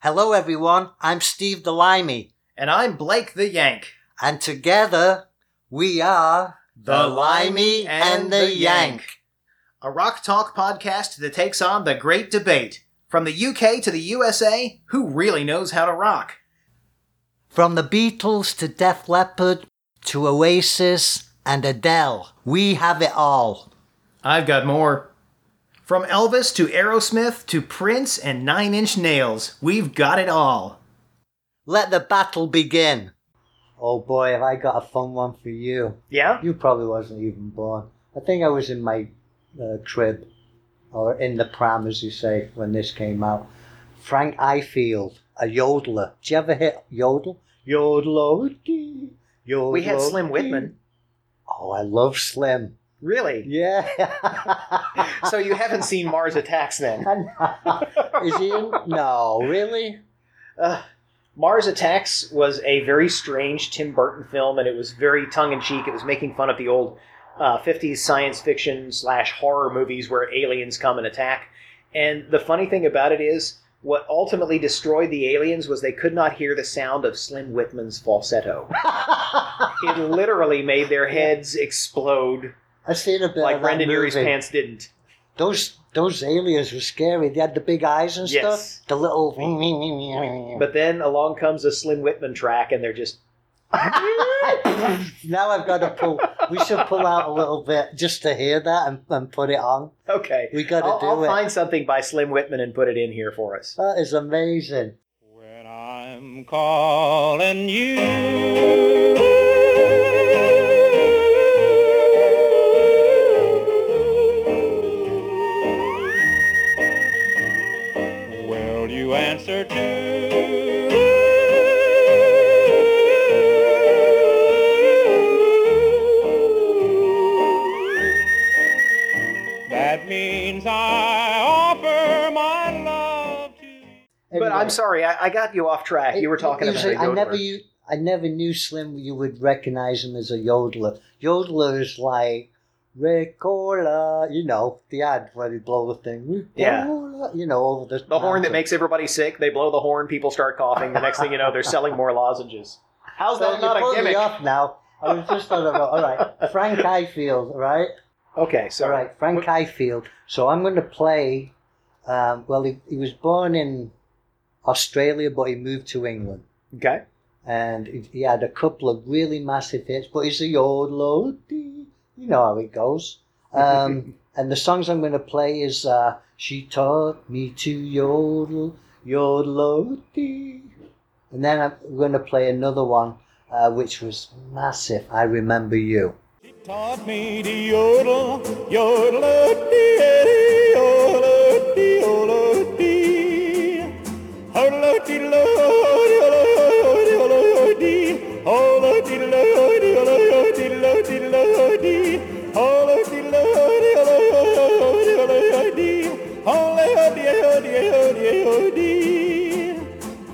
Hello, everyone. I'm Steve the Limey, And I'm Blake the Yank. and together we are The Limey and the Yank. A rock talk podcast that takes on the great debate. From the UK to the USA, who really knows how to rock? From the Beatles to Def Leppard to Oasis and Adele. We have it all. I've got more. From Elvis to Aerosmith to Prince and Nine Inch Nails, we've got it all. Let the battle begin. Oh boy, have I got a fun one for you. Yeah? You probably wasn't even born. I think I was in my uh, crib, or in the pram, as you say, when this came out. Frank Ifield, a yodeler. Did you ever hit yodel? Yodel, yodel. We had Slim Whitman. Oh, I love Slim. Really? Yeah. So you haven't seen Mars Attacks then? Is he in? No, really? Uh, Mars Attacks was a very strange Tim Burton film, and it was very tongue in cheek. It was making fun of the old uh, 50s science fiction slash horror movies where aliens come and attack. And the funny thing about it is, what ultimately destroyed the aliens was they could not hear the sound of Slim Whitman's falsetto. It literally made their heads explode I've seen a bit like of that Brendon Urie's pants didn't. Those those aliens were scary. They had the big eyes and Yes. stuff. The little. But then along comes a Slim Whitman track, and they're just now I've got to pull. We should pull out a little bit just to hear that and, and put it on. okay. We got to I'll, do I'll it. find something by Slim Whitman and put it in here for us. That is amazing. When I'm calling you. I'm sorry, I, I got you off track. You were it- talking it about was a a- I never yodeler. u- I never knew Slim. You would recognize him as a yodeler. Yodeler is like Ricola, you know, the ad where they blow the thing. Yeah. You know, over the the horn that makes everybody sick. They blow the horn, people start coughing. The next thing you know, they're selling more lozenges. How's Well, that you not a me gimmick? off now. I was just on about all right. Frank all right, Okay, so all right. Frank Ifield. So I'm going to play. Um, well, he, he was born in Australia, but he moved to England, okay, and he, he had a couple of really massive hits. But he's a yodeler, you know how it goes. Um, and the songs I'm going to play is uh, "She Taught Me to Yodel, Yodel." And then I'm going to play another one, uh, which was massive. I remember you. She taught me to yodel, yodel, dee, yodel, dee, yodel,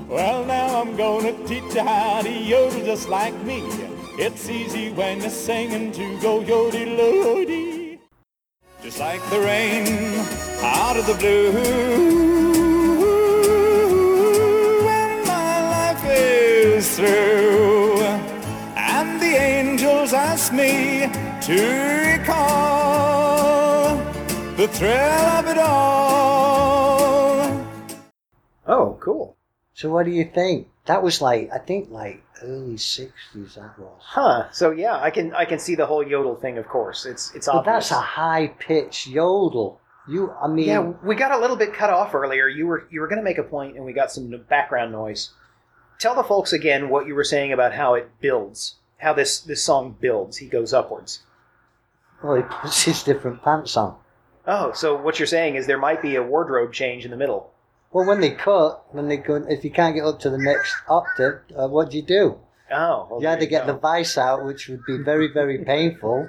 Well, now I'm gonna teach you how to yodel just like me. It's easy when you're singing to go yodel. Just like the rain out of the blue. Angels me to recall the thrill of it all. oh, cool, So what do you think? That was like I think like early '60s. That was. huh? So yeah, I can I can see the whole yodel thing. Of course, it's it's obvious. But that's a high pitched yodel. You, I mean, Yeah, we got a little bit cut off earlier. You were you were going to make a point, and we got some background noise. Tell the folks again what you were saying about how it builds, how this this song builds. He goes upwards. well, he puts his different pants on. Oh, so what you're saying is there might be a wardrobe change in the middle. Well, when they cut, when they go, if you can't get up to the next octave, uh, what do you do? Oh, well, you had to get go. the vice out, which would be very, very painful.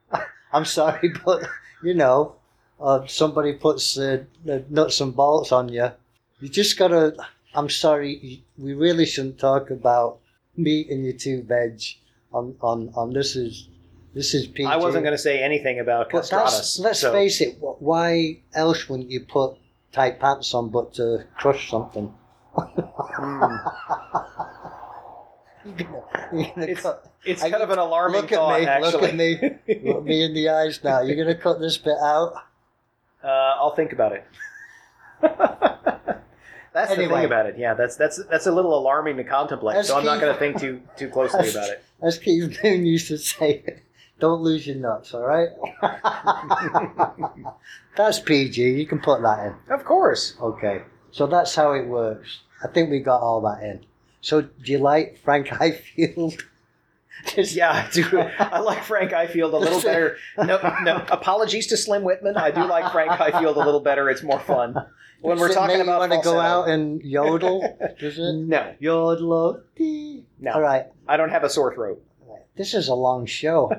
I'm sorry, but you know, uh, somebody puts uh, the nuts and bolts on you. You just gotta. I'm sorry, we really shouldn't talk about meat in your two veg on on on this is this is PG. I wasn't going to say anything about But castratus. let's so- face it. Why else wouldn't you put tight pants on but to crush something? Hmm. You're gonna- you're gonna It's, it's kind of an alarming look at thought, me, actually. look at me, look me in the eyes now. You're gonna cut this bit out. Uh, I'll think about it. that's the thing about it. Yeah, that's that's that's a little alarming to contemplate. Let's so I'm not going to think too too closely about it. As Keith Moon used to say, don't lose your nuts, all right? that's PG. You can put that in. Of course. Okay. So that's how it works. I think we got all that in. So do you like Frank Highfield? Yeah, I do. I like Frank Ifield a little better. No, no. Apologies to Slim Whitman. I do like Frank Ifield a little better. It's more fun when we're talking you about want to go out and yodel? Does it? No, Yodel. No. All right. I don't have a sore throat. This is a long show.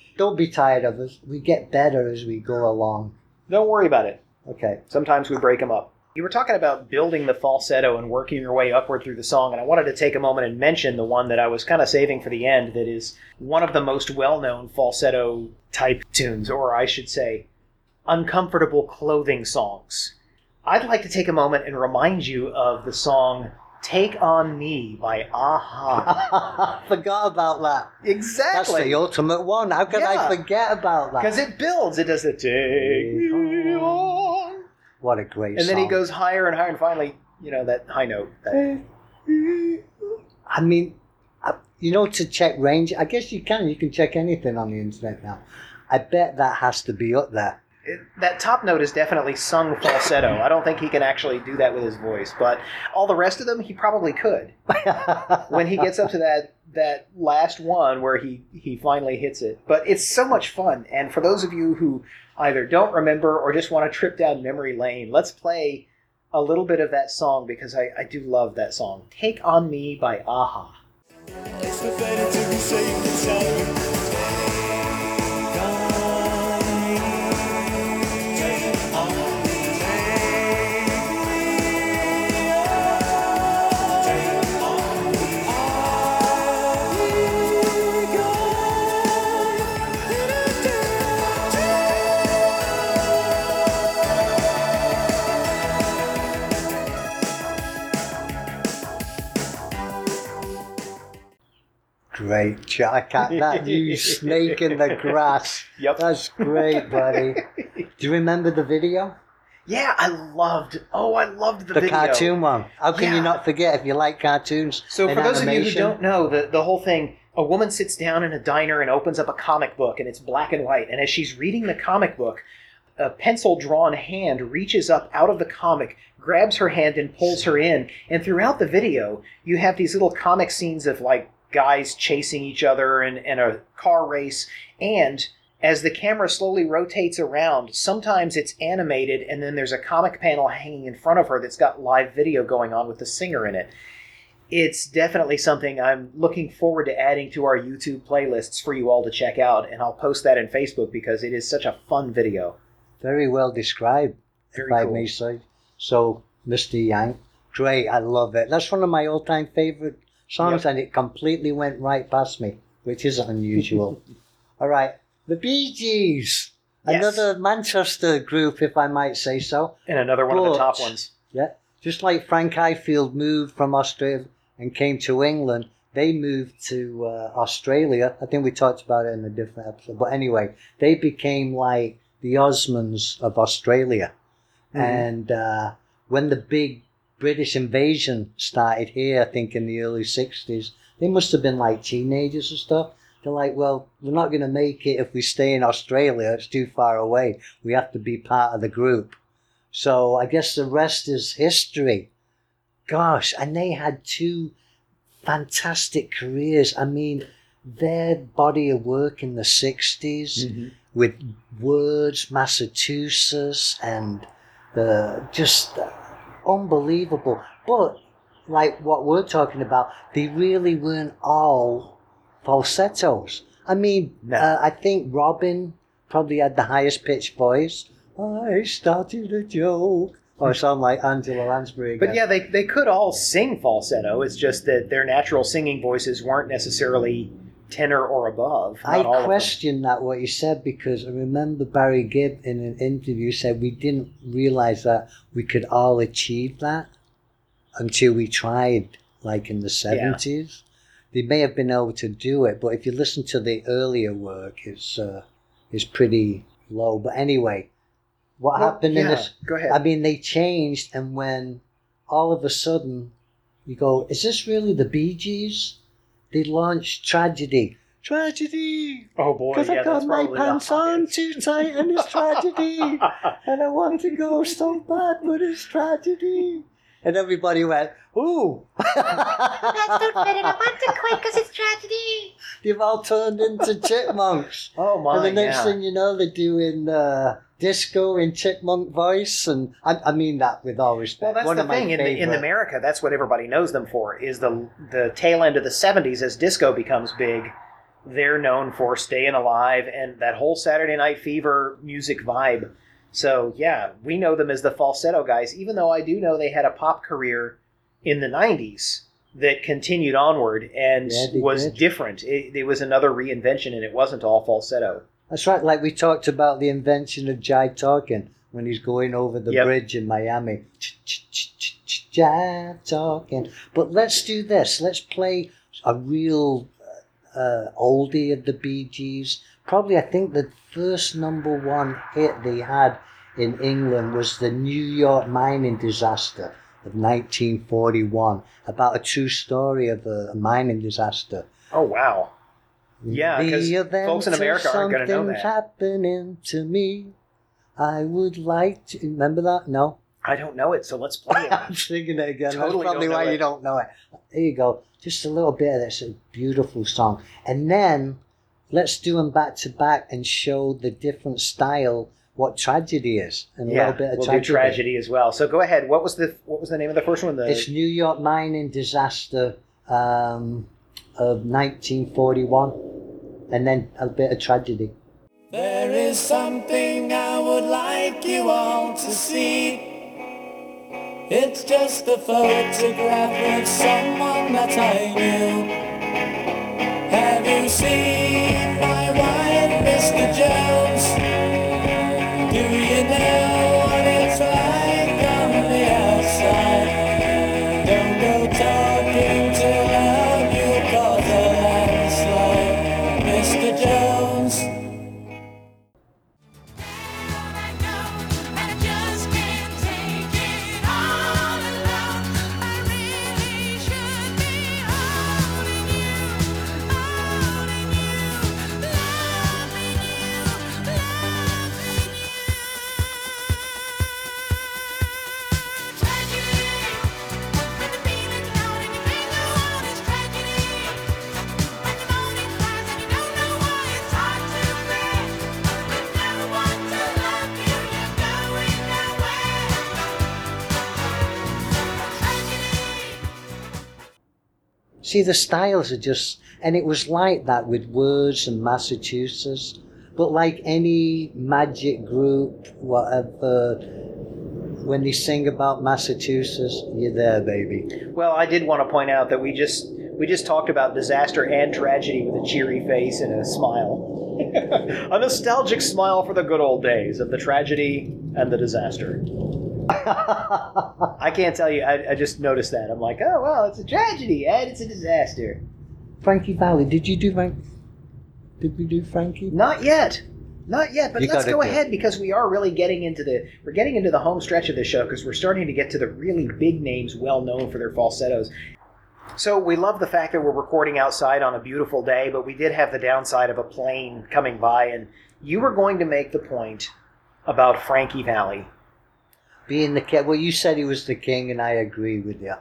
Don't be tired of us. We get better as we go along. Don't worry about it. Okay. Sometimes we break them up. You were talking about building the falsetto and working your way upward through the song, and I wanted to take a moment and mention the one that I was kind of saving for the end that is one of the most well known falsetto type tunes, or I should say, uncomfortable clothing songs. I'd like to take a moment and remind you of the song Take On Me by a-ha. Forgot about that. That's exactly. the ultimate one. How could I forget about that? Because it builds, it does the take me on. What a great And then he goes higher and higher, and finally, you know, that high note. That, I mean, you know, to check range, I guess you can. You can check anything on the internet now. I bet that has to be up there. It, that top note is definitely sung falsetto. I don't think he can actually do that with his voice, but all the rest of them, he probably could. When he gets up to that that last one where he he finally hits it, but it's so much fun. And for those of you who either don't remember or just want to trip down memory lane, let's play a little bit of that song because I, I do love that song. Take on Me by a-ha. Great, Jack. That you snake in the grass. Yep. That's great, buddy. Do you remember the video? Yeah, I loved. Oh, I loved the, The video. cartoon one. How can Yeah. you not forget if you like cartoons? So, for those of you who don't know, the, the whole thing a woman sits down in a diner and opens up a comic book, and it's black and white. And as she's reading the comic book, a pencil drawn hand reaches up out of the comic, grabs her hand, and pulls her in. And throughout the video, you have these little comic scenes of like guys chasing each other and, and a car race. And as the camera slowly rotates around, sometimes it's animated, and then there's a comic panel hanging in front of her that's got live video going on with the singer in it it's definitely something I'm looking forward to adding to our YouTube playlists for you all to check out, and I'll post that in Facebook because it is such a fun video. Very well described, Very if I may say. So, Mr. Yank, great. I love it. That's one of my all-time favorite songs, and it completely went right past me, which is unusual. All right, the Bee Gees, Yes. another Manchester group, if I might say so. And another one of the top ones. Yeah, just like Frank Highfield moved from Australia and came to England, they moved to uh, Australia. I think we talked about it in a different episode. But anyway, they became like the Osmonds of Australia. Mhm. And uh, when the big British invasion started here, I think in the early 60s, they must have been like teenagers and stuff. They're like, well, we're not going to make it if we stay in Australia. It's too far away. We have to be part of the group. So I guess the rest is history. Gosh, and they had two fantastic careers. I mean, their body of work in the 60s mm-hmm. with Words, Massachusetts, and the just unbelievable. But like what we're talking about, they really weren't all falsettos. I mean, No. uh, I think Robin probably had the highest pitched voice. I started a joke. Or sound like Angela Lansbury. But yeah, they, they could all sing falsetto. It's just that their natural singing voices weren't necessarily tenor or above. I Not all of them. question that what you said because I remember Barry Gibb in an interview said we didn't realize that we could all achieve that. until we tried, like in the 70s. They may have been able to do it, but if you listen to the earlier work, it's, uh, it's pretty low. But anyway, what Well, happened in yeah, this? Go ahead. I mean, they changed, and when all of a sudden you go, is this really the Bee Gees? They launched Tragedy. Tragedy! oh boy, Because yeah, I got my pants on too tight and it's tragedy. and I want to go so bad, but it's tragedy. And everybody went, ooh. That's not fit and I want to quit because it's tragedy. They've all turned into chipmunks. oh my, and the next yeah. thing you know, they're doing uh, disco in chipmunk voice. And I, I mean that with all respect. Well, that's One the thing in, the, in America. That's what everybody knows them for. Is the the tail end of the '70s as disco becomes big. They're known for staying alive and that whole Saturday Night Fever music vibe. So yeah, we know them as the falsetto guys. Even though I do know they had a pop career in the '90s that continued onward and Yeah, was did. different. It, it was another reinvention, and it wasn't all falsetto. That's right. Like we talked about the invention of jive talking when he's going over the Yep. bridge in Miami. Jive talking. But let's do this. Let's play a real uh, oldie of the Bee Gees. Probably, I think the first number one hit they had in England was the New York mining disaster of 1941, about a true story of a mining disaster. Oh wow! Yeah, 'cause The event folks in America aren't gonna know something's that. happening to me. I would like to remember that. No, I don't know it, so let's play it. I'm singing it again. Totally That's probably know why it. you don't know it. There you go. Just a little bit of this. A beautiful song, and then let's do them back to back and show the different style. What tragedy is, and a little bit of we'll tragedy. do tragedy as well. So go ahead. What was the what was the name of the first one? The It's New York mining disaster um, of 1941, and then a bit of tragedy. There is something I would like you all to see. It's just a photograph of someone that I knew. Have you seen my wife, Mr. Jones? See, the styles are just, and it was like that with Words and Massachusetts. But like any magic group, whatever, when they sing about Massachusetts, you're there, baby. well, I did want to point out that we just we just talked about disaster and tragedy with a cheery face and a smile, a nostalgic smile for the good old days of the tragedy and the disaster. I can't tell you. I, I just noticed that. I'm like, oh well, it's a tragedy and it's a disaster. Frankie Valli, did you do Frank? Did we do Frankie? Not yet. Not yet, but You let's gotta go do it. ahead because we are really getting into the we're getting into the home stretch of the show because we're starting to get to the really big names well known for their falsettos. So we love the fact that we're recording outside on a beautiful day, but we did have the downside of a plane coming by and you were going to make the point about Frankie Valli. Being the king. Well, you said he was the king, and I agree with you.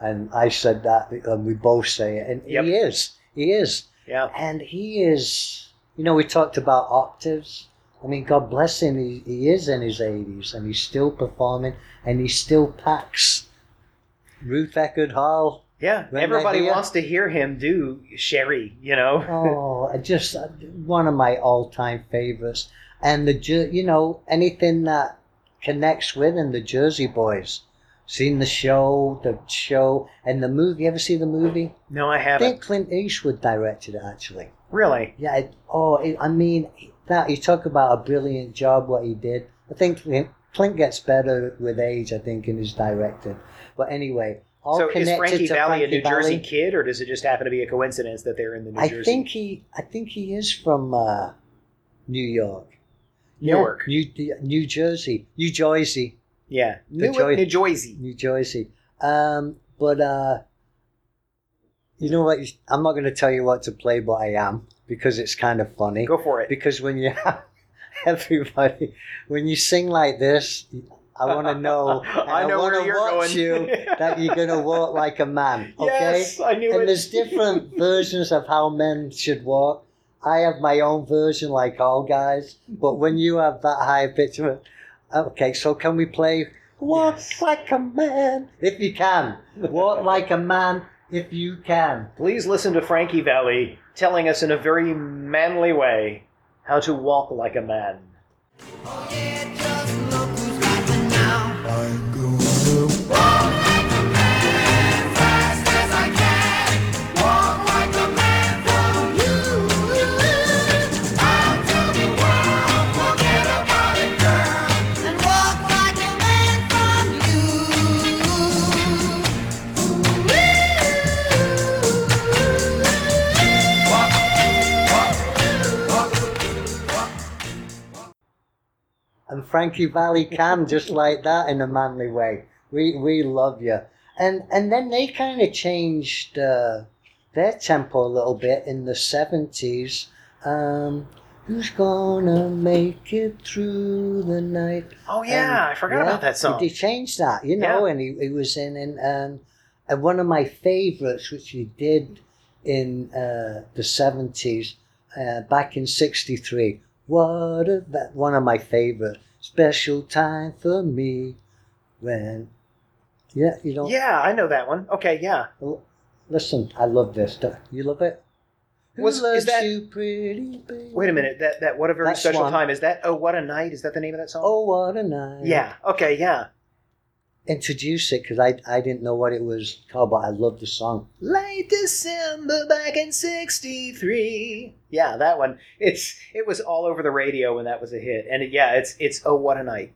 And I said that, and we both say it. And Yep. he is. He is. Yeah. And he is, you know, we talked about octaves. I mean, God bless him, he, he is in his 80s and he's still performing and he still packs Ruth Eckerd Hall. Yeah, Right everybody wants to hear him do Sherry, you know. Oh, just uh, one of my all time favorites. And the, you know, anything that connects with him, the Jersey Boys. Seen the show, the show, and the movie. You ever see the movie? No, I I haven't. I think Clint Eastwood directed it, actually. Really? Yeah. It, oh, it, I mean, that you talk about a brilliant job what he did. I think Clint, gets better with age. I think in his directing. But anyway, all so is Frankie to Valli Frankie a New Jersey kid, or does it just happen to be a coincidence that they're in the New I Jersey? think he, I think he is from uh, New York, New York. New New Jersey, New Jersey, Yeah, New, Joy- New Jersey. New Jersey. Um, but uh, you know what? I'm not going to tell you what to play, but I am because it's kind of funny. Go for it. Because when you have everybody, when you sing like this, I want to know. I know wanna where you're watch going. you that you're going to walk like a man. Okay. Yes, I knew and it. there's different versions of how men should walk. I have my own version, like all guys. But when you have that high pitch, of it- okay. So can we play "Walk Yes. Like a Man" if you can? Walk like a man if you can. Please listen to Frankie Valli telling us in a very manly way how to walk like a man. Oh, and Frankie Valli can just like that in a manly way. We we love you. And and then they kind of changed uh, their tempo a little bit in the seventies. Um, Who's gonna make it through the night? Oh yeah, And, I forgot yeah, about that song. They changed that, you know, and he, he was in, in and, and one of my favorites, which he did in uh, the seventies, uh, back in '63. What a one of my favorite special time for me when. Yeah, you know. Yeah, I know that one. Okay, yeah. Listen, I love this. Don't- You love it. Who Was- is loves that- you, pretty baby? Wait a minute. That that what a very That special Swan. time is that? Oh, what a night! Is that the name of that song? Oh, what a night. yeah. Okay, yeah. Introduce it because I, I didn't know what it was called, but I love the song. Late December back in '63. Yeah, that one. It's it was all over the radio when that was a hit, and it, yeah, it's it's oh what a night.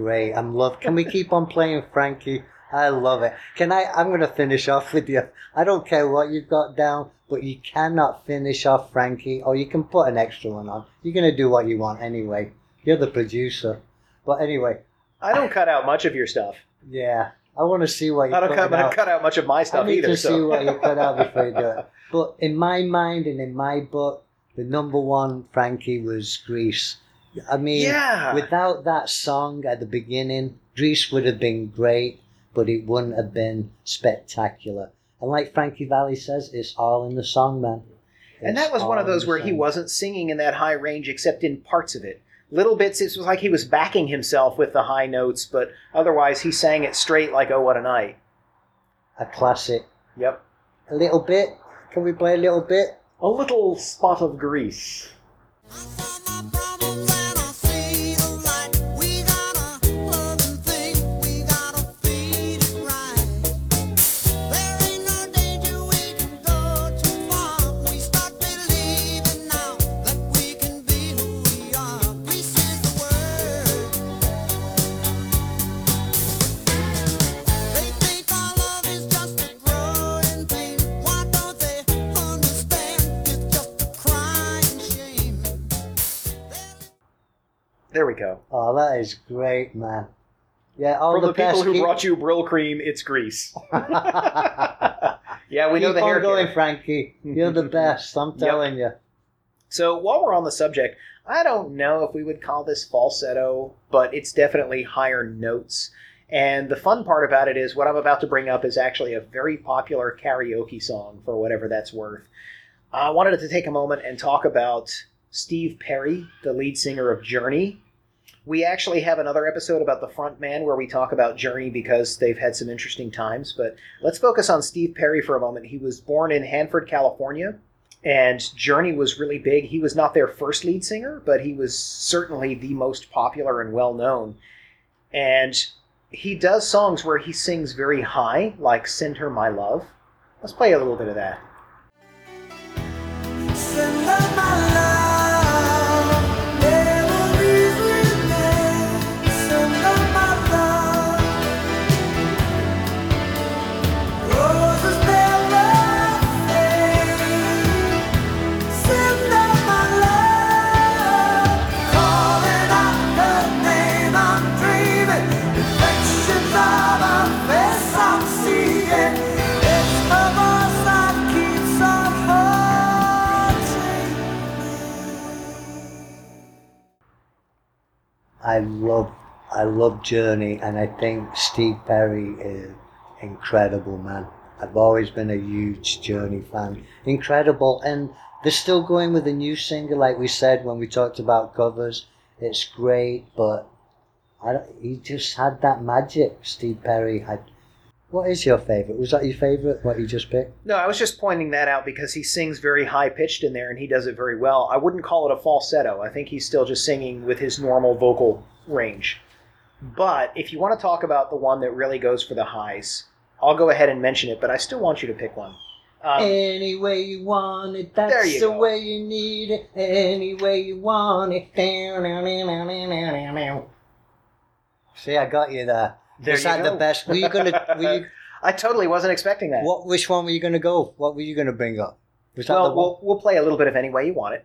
Great, I'm love. Can we keep on playing Frankie? I love it. Can I? I'm going to finish off with you. I don't care what you've got down, but you cannot finish off Frankie, or you can put an extra one on. You're going to do what you want anyway. You're the producer. But anyway, I don't cut out much of your stuff. yeah, I want to see what you I don't cut, I out. don't cut out much of my I stuff need either. to so. see what you cut out before you do it. But in my mind and in my book, the number one Frankie was Grease. I mean, yeah. without that song at the beginning, Grease would have been great, but it wouldn't have been spectacular. And like Frankie Valli says, it's all in the song, man. And that was one of those the where he wasn't singing in that high range except in parts of it. Little bits, it was like he was backing himself with the high notes, but otherwise he sang it straight like Oh What a Night. a classic. Yep. A little bit. Can we play a little bit? A little spot of grease. Oh, that is great, man. Yeah, all From the, the, people who Keep- brought you Brylcreem, it's grease. yeah, we know Keep the on hair going, care. Frankie. You're the best. I'm Yep. telling you. So while we're on the subject, I don't know if we would call this falsetto, but it's definitely higher notes. And the fun part about it is what I'm about to bring up is actually a very popular karaoke song, for whatever that's worth. I wanted to take a moment and talk about Steve Perry, the lead singer of Journey. We actually have another episode about the front man where we talk about Journey because they've had some interesting times. But let's focus on Steve Perry for a moment. He was born in Hanford, California, and Journey was really big. He was not their first lead singer, but he was certainly the most popular and well known. And he does songs where he sings very high, like Send Her My Love. Let's play a little bit of that. I love I love Journey, and I think Steve Perry is incredible, man. I've always been a huge Journey fan. Incredible, and they're still going with a new singer, like we said when we talked about covers. It's great, but I he just had that magic. Steve Perry had. What is your favorite? Was that your favorite? What you just picked? No, I was just pointing that out because he sings very high pitched in there and he does it very well. I wouldn't call it a falsetto. I think he's still just singing with his normal vocal range. But if you want to talk about the one that really goes for the highs, I'll go ahead and mention it, but I still want you to pick one. Um, Any way you want it, that's the go. way you need it. Any way you want it. Down, down, down, down, down, down, down. See, I got you there. There Was that go. the best? Were you gonna? Were you, I totally wasn't expecting that. what? Which one were you gonna go? What were you gonna bring up? Was that the one? we'll we'll play a little bit of Any Way You Want It.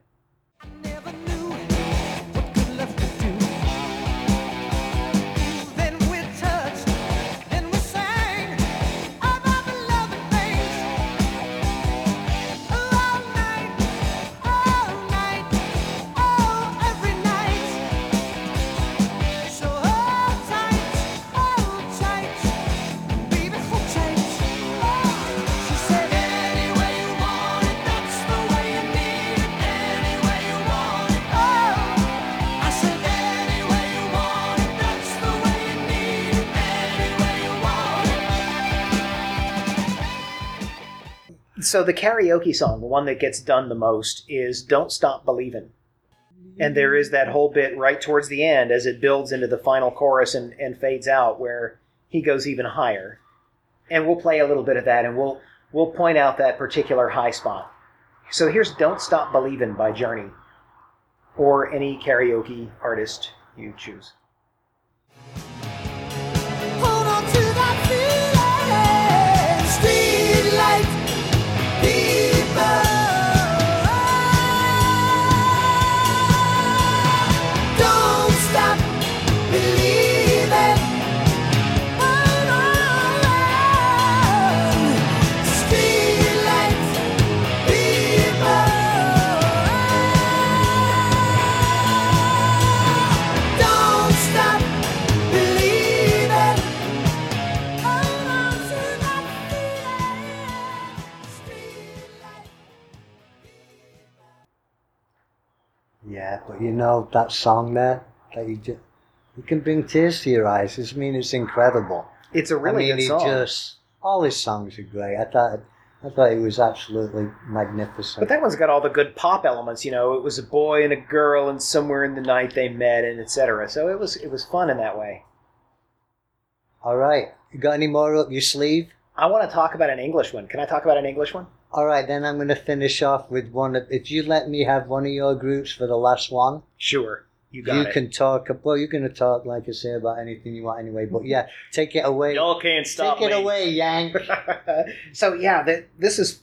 So the karaoke song, the one that gets done the most, is "Don't Stop Believin'," and there is that whole bit right towards the end as it builds into the final chorus and, and fades out, where he goes even higher. And we'll play a little bit of that, and we'll we'll point out that particular high spot. So here's "Don't Stop Believin'" by Journey, or any karaoke artist you choose. Yeah, but you know that song there that you just. You can bring tears to your eyes. I mean, it's incredible. It's a really I mean, good he song. just all his songs are great. I thought, I thought he was absolutely magnificent. But that one's got all the good pop elements, you know. It was a boy and a girl, and somewhere in the night they met, and etc. So it was it was fun in that way. all right, you got any more up your sleeve? I want to talk about an English one. Can I talk about an English one? All right, then I'm going to finish off with one. Of, if you let me have one of your groups for the last one, Sure, you got you it. can talk. Well, you're going to talk, like I say, about anything you want anyway. But yeah, take it away. Y'all can't stop take it away, Yank. so yeah, th- this is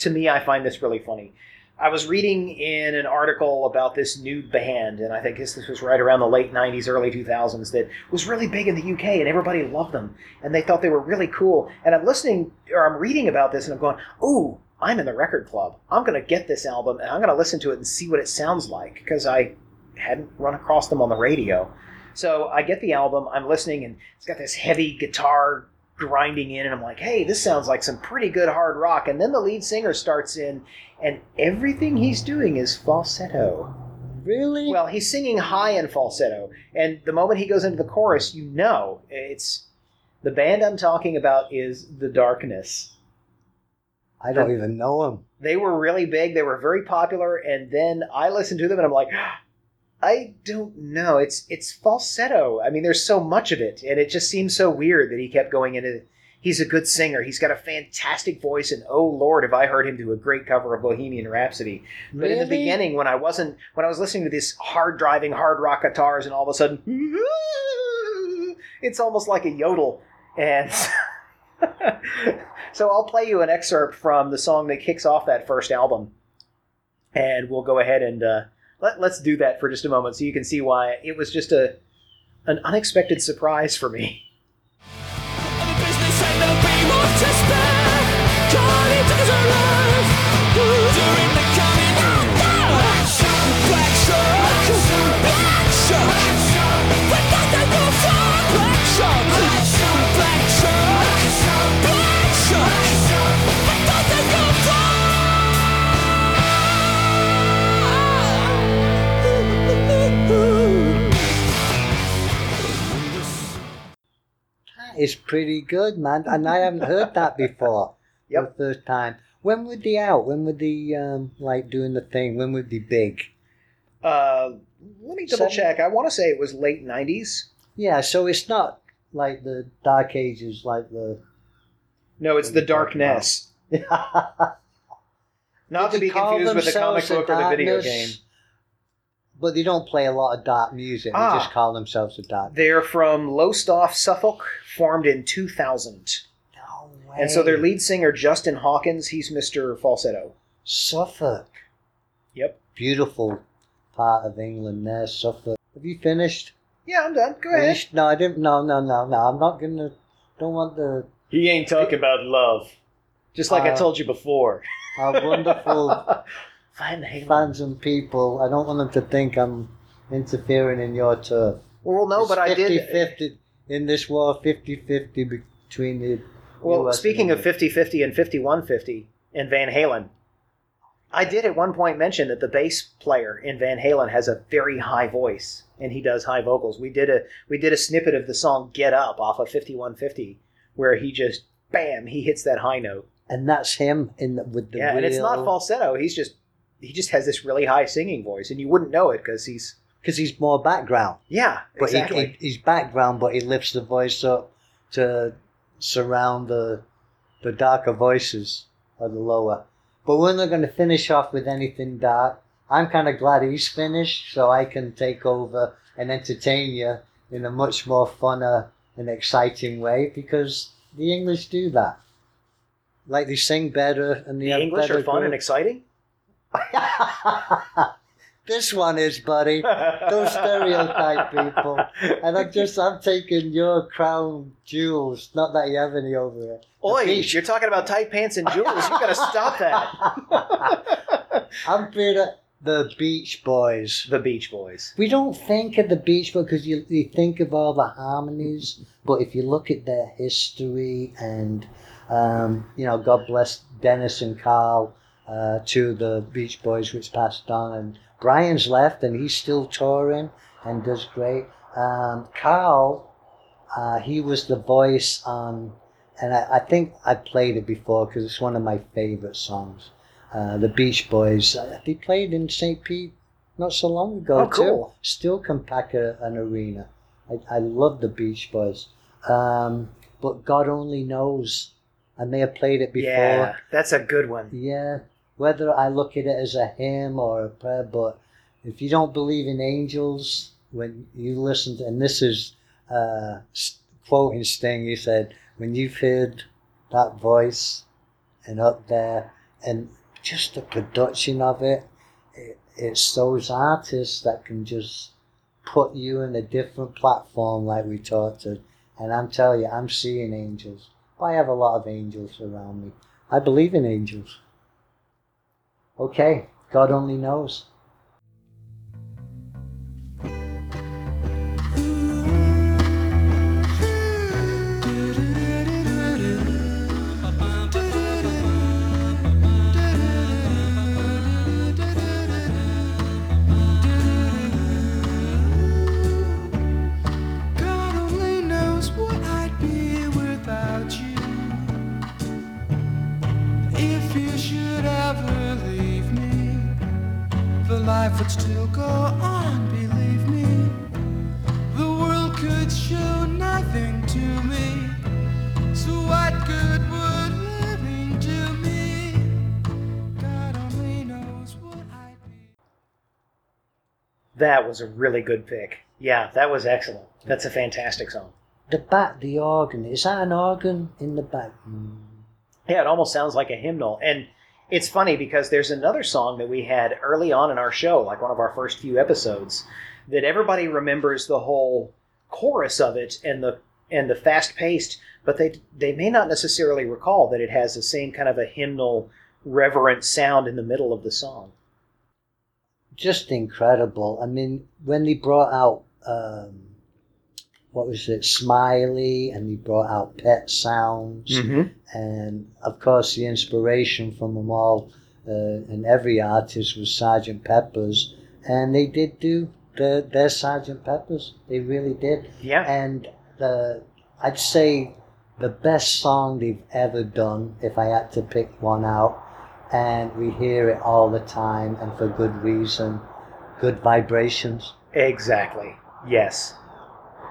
to me. I find this really funny. I was reading in an article about this new band, and I think this, this was right around the late '90s, early 2000s. That was really big in the UK, and everybody loved them, and they thought they were really cool. And I'm listening, or I'm reading about this, and I'm going, "Ooh, I'm in the record club. I'm going to get this album, and I'm going to listen to it and see what it sounds like," because I hadn't run across them on the radio. So I get the album, I'm listening, and it's got this heavy guitar grinding in, and I'm like, hey, this sounds like some pretty good hard rock. And then the lead singer starts in, and everything he's doing is falsetto. Really? Well, he's singing high in falsetto, and the moment he goes into the chorus, you know it's the band I'm talking about is The Darkness. I don't even know him. They were really big, they were very popular, and then I listened to them and I'm like, I don't know. It's it's falsetto. I mean, there's so much of it, and it just seems so weird that he kept going into. He's a good singer. He's got a fantastic voice, and oh lord, have I heard him do a great cover of Bohemian Rhapsody. But in the beginning, when I wasn't, when I was listening to these hard driving, hard rock guitars, and all of a sudden, it's almost like a yodel. And so I'll play you an excerpt from the song that kicks off that first album, and we'll go ahead and uh, let, let's do that for just a moment, so you can see why it was just a an unexpected surprise for me. Is pretty good, man. And I haven't heard that before. Yep. The first time. When were they out? When were they um, like doing the thing? When were they big? Uh, let me double Seven- check. I want to say it was late '90s. Yeah, so it's not like the Dark Ages, like the. No, it's the are you talking about? Darkness. Not to be confused with the comic book or the video game. But they don't play a lot of dark music. They Ah. just call themselves the Dark. They're from Lowestoft, Suffolk, formed in 2000. No way. And so their lead singer, Justin Hawkins, he's Mr. Falsetto. Suffolk. Yep. Beautiful part of England there, Suffolk. Have you finished? Yeah, I'm done. Go ahead. Finished? No, I didn't. No, no, no, no. I'm not gonna. Don't want the He ain't talking about love. Just like I Uh, told you before. our wonderful Van Halen. Fans and people. I don't want them to think I'm interfering in your turf. Well, no, It's but I did. 50-50 in this war. 50-50 between the. Well, US speaking and of 50 50 and 51 50 and Van Halen, I did at one point mention that the bass player in Van Halen has a very high voice and he does high vocals. We did a we did a snippet of the song Get Up off of 5150 where he just bam, he hits that high note. and that's him in the, with the yeah, and it's not falsetto. He's just he just has this really high singing voice and you wouldn't know it cuz he's because he's more background. yeah, But exactly. he, he's background, but he lifts the voice up to surround the the darker voices or the lower. But we're not going to finish off with anything dark. I'm kind of glad he's finished, so I can take over and entertain you in a much more funner and exciting way because the English do that. Like they sing better and the English are fun and exciting. this one is, buddy. Don't stereotype people. And I'm just, I'm taking your crown jewels. Not that you have any over here. The Oi, beach- you're talking about tight pants and jewels. You've got to stop that. I'm being the Beach Boys. the Beach Boys. We don't think of the Beach Boys because you, you think of all the harmonies, but if you look at their history and, um, you know, God bless Dennis and Carl, uh, of the Beach Boys, which passed on, and Brian's left and he's still touring and does great. Um, Carl, uh, he was the voice on, and I, I think I played it before because it's one of my favorite songs. Uh, the Beach Boys. Uh, they played in St. Pete not so long ago Oh, cool. too. Still can pack a, an arena. I, I love the Beach Boys. Um, but God only knows. I may have played it before. Yeah, that's a good one. Yeah, whether I look at it as a hymn or a prayer, but if you don't believe in angels, when you listen to, and this is uh, quoting Sting, he said, when you've heard that voice and up there, and just the production of it, it it's those artists that can just put you in a different platform like we talked to. And I'm telling you, I'm seeing angels. I have a lot of angels around me. I believe in angels. Okay, God only knows. Was a really good pick. Yeah, that was excellent. That's a fantastic song. The back, the organ. Is that an organ in the back? Mm. Yeah, it almost sounds like a hymnal. And it's funny because there's another song that we had early on in our show, like one of our first few episodes, that everybody remembers the whole chorus of it and the and the fast paced, but they they may not necessarily recall that it has the same kind of a hymnal reverent sound in the middle of the song. Just incredible. I mean, when they brought out, um, what was it, Smiley, and they brought out Pet Sounds, and of course the inspiration from them all uh, and every artist was Sergeant Pepper's, and they did do their, their Sergeant Pepper's. They really did. Yeah. And the I'd say the best song they've ever done, if I had to pick one out, and we hear it all the time and for good reason. Good vibrations. Exactly. Yes.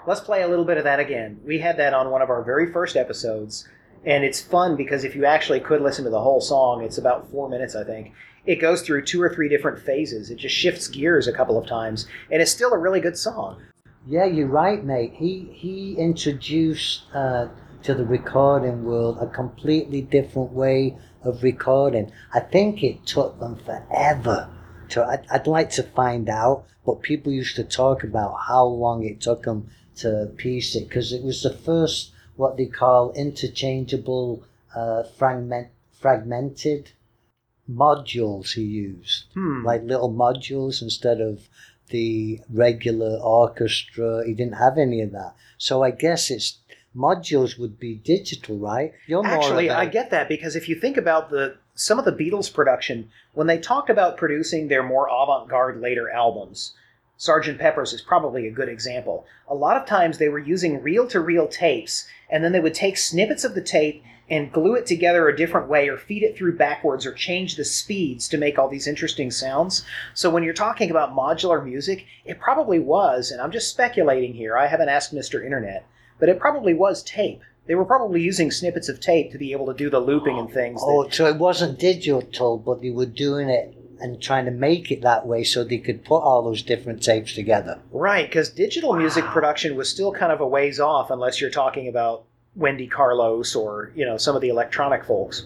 Let's play a little bit of that again. We had that on one of our very first episodes, and it's fun because if you actually could listen to the whole song, it's about four minutes, I think. It goes through two or three different phases. It just shifts gears a couple of times, and it's still a really good song. Yeah, you're right, mate. He he introduced uh, to the recording world a completely different way of recording. I think it took them forever to. I'd, I'd like to find out, but people used to talk about how long it took them to piece it because it was the first what they call interchangeable uh, fragment fragmented modules he used Hmm. like little modules instead of the regular orchestra. He didn't have any of that. So I guess it's modules would be digital, right? You're Actually, I get that because if you think about the some of the Beatles production, when they talked about producing their more avant-garde later albums, Sgt. Pepper's is probably a good example. A lot of times they were using reel-to-reel tapes, and then they would take snippets of the tape and glue it together a different way or feed it through backwards or change the speeds to make all these interesting sounds. So when you're talking about modular music, it probably was, and I'm just speculating here, I haven't asked Mr. Internet, but it probably was tape. They were probably using snippets of tape to be able to do the looping and things. that- Oh, so it wasn't digital, but they were doing it and trying to make it that way so they could put all those different tapes together. Right, because digital music production was still kind of a ways off unless you're talking about Wendy Carlos or, you know, some of the electronic folks.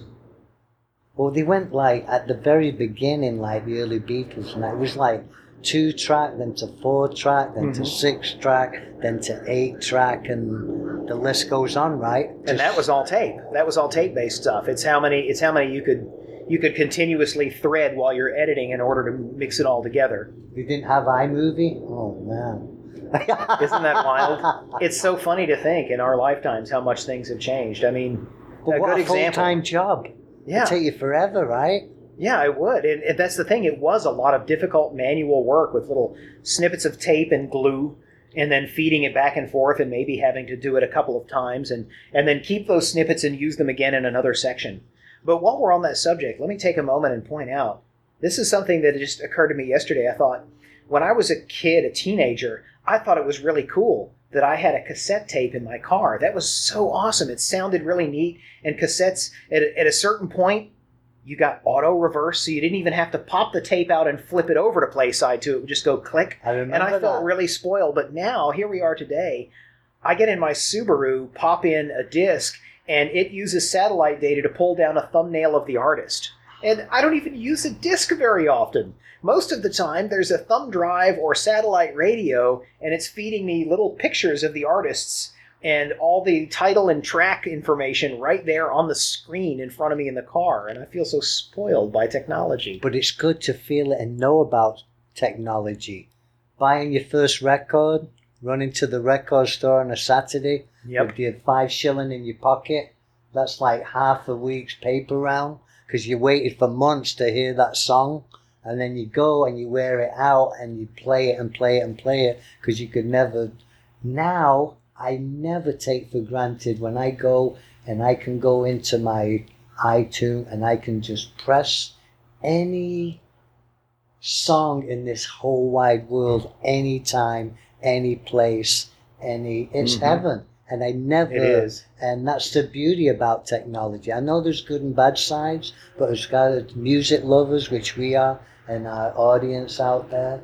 Well, they went like at the very beginning, like the early Beatles, and it was like two track, then to four track, then to Mhm. six track, then to eight track, and the list goes on, right? And that was all tape. That was all tape based stuff. It's how many it's how many you could you could continuously thread while you're editing in order to mix it all together. You didn't have iMovie? Oh man. Isn't that wild? It's so funny to think in our lifetimes how much things have changed. I mean, But a what good a full time job. Yeah. It'd take you forever, right? Yeah, I would. And, and that's the thing. It was a lot of difficult manual work with little snippets of tape and glue and then feeding it back and forth and maybe having to do it a couple of times and, and then keep those snippets and use them again in another section. But while we're on that subject, let me take a moment and point out this is something that just occurred to me yesterday. I thought when I was a kid, a teenager, I thought it was really cool that I had a cassette tape in my car. That was so awesome. It sounded really neat. And cassettes, at, at a certain point, you got auto reverse, so you didn't even have to pop the tape out and flip it over to play side two. It would just go click. I remember And I felt that. really spoiled. But now, here we are today. I get in my Subaru, pop in a disc, and it uses satellite data to pull down a thumbnail of the artist. And I don't even use a disc very often. Most of the time, there's a thumb drive or satellite radio, and it's feeding me little pictures of the artists and all the title and track information right there on the screen in front of me in the car. And I feel so spoiled by technology. But it's good to feel it and know about technology. Buying your first record, running to the record store on a Saturday Yep. with your five shilling in your pocket. That's like half a week's paper round because you waited for months to hear that song. And then you go and you wear it out and you play it and play it and play it because you could never. Now, I never take for granted when I go and I can go into my iTunes and I can just press any song in this whole wide world, anytime, any place, any. It's Mhm. heaven. And I never. It is. And that's the beauty about technology. I know there's good and bad sides, but as got music lovers, which we are, and our audience out there,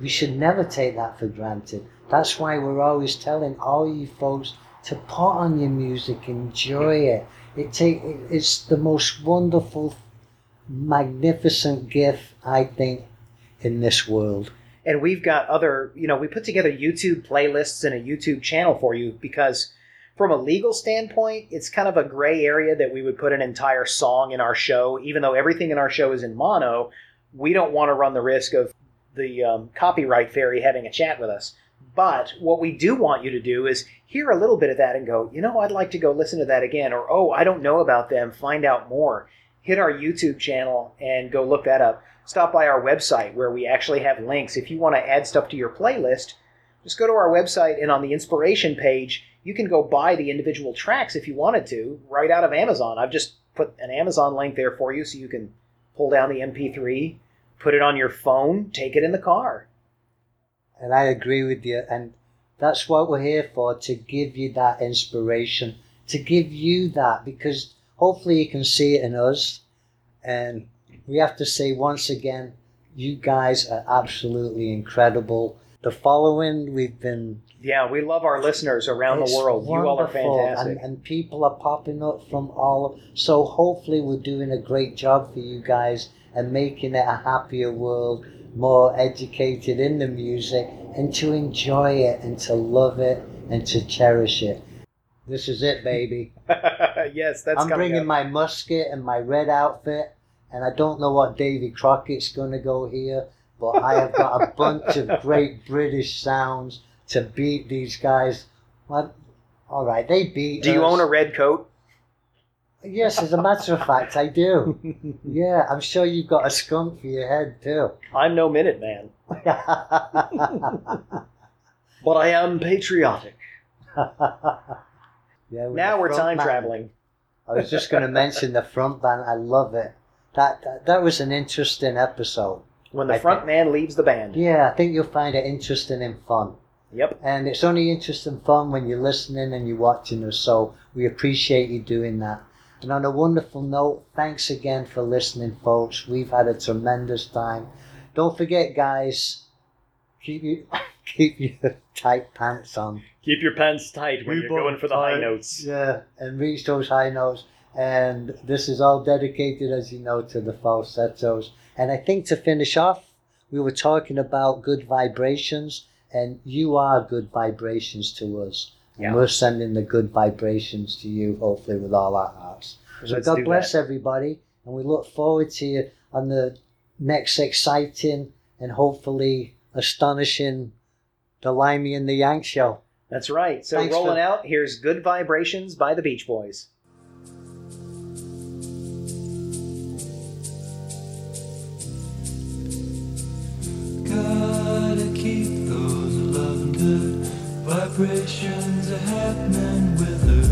we should never take that for granted. That's why we're always telling all you folks to put on your music, enjoy it. It take it's the most wonderful, magnificent gift I think in this world. and we've got other you know we put together youtube playlists and a youtube channel for you because from a legal standpoint it's kind of a gray area that we would put an entire song in our show even though everything in our show is in mono we don't want to run the risk of the um, copyright fairy having a chat with us but what we do want you to do is hear a little bit of that and go you know i'd like to go listen to that again or oh i don't know about them find out more hit our youtube channel and go look that up stop by our website where we actually have links. If you want to add stuff to your playlist, just go to our website and on the inspiration page, you can go buy the individual tracks if you wanted to right out of Amazon. I've just put an Amazon link there for you so you can pull down the MP3, put it on your phone, take it in the car. And I agree with you. And that's what we're here for to give you that inspiration, to give you that, because hopefully you can see it in us. And we have to say once again, you guys are absolutely incredible. The following, we've been Yeah, we love our listeners around the world. You all are fantastic. And, and people are popping up from all. So hopefully we're doing a great job for you guys and making it a happier world, more educated in the music, and to enjoy it and to love it and to cherish it. This is it, baby. yes, that's it. I'm bringing up. my musket and my red outfit, and I don't know what Davy Crockett's going to go here, but I have got a bunch of great British sounds to beat these guys. Well, all right, they beat. Do you own a red coat? Yes, as a matter of fact, I do. Yeah, I'm sure you've got a skunk for your head too. I'm no Minuteman, but I am patriotic. yeah, with Now the we're front time man. traveling. I was just going to mention the front band. I love it. That, that that was an interesting episode. When the I front think- man leaves the band. Yeah, I think you'll find it interesting and fun. Yep. And it's only interesting and fun when you're listening and you're watching us. So we appreciate you doing that. And on a wonderful note, thanks again for listening, folks. We've had a tremendous time. Don't forget, guys, keep you keep your tight pants on. Keep your pants tight when you're going for the high notes. Yeah, and reach those high notes. And this is all dedicated, as you know, to the falsettos. And I think to finish off, we were talking about good vibrations, and you are good vibrations to us. And we're sending the good vibrations to you, hopefully, with all our hearts. So God bless that. everybody, and we look forward to you on the next exciting and hopefully astonishing The Limey and the Yank show. That's right. So Thanks rolling for- out, here's Good Vibrations by the Beach Boys. Vibrations a happening with her.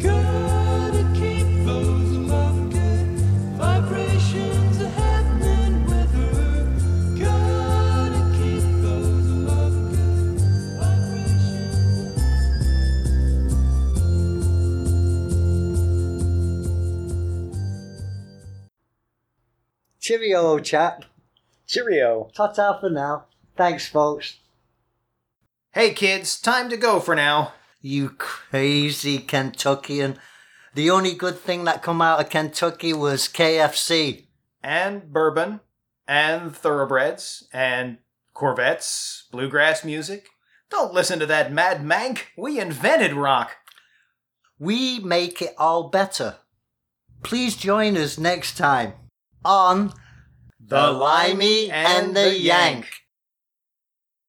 Gotta keep those loving good vibrations a happening with her. Gotta keep those loving good vibrations. Cheerio, old chap. Cheerio. Ta-ta for now. Thanks, folks. Hey kids, time to go for now. You crazy Kentuckian. The only good thing that come out of Kentucky was KFC. And bourbon, and thoroughbreds, and Corvettes, bluegrass music. Don't listen to that Mad Mank. We invented rock. We make it all better. Please join us next time on The Limey and the Yank.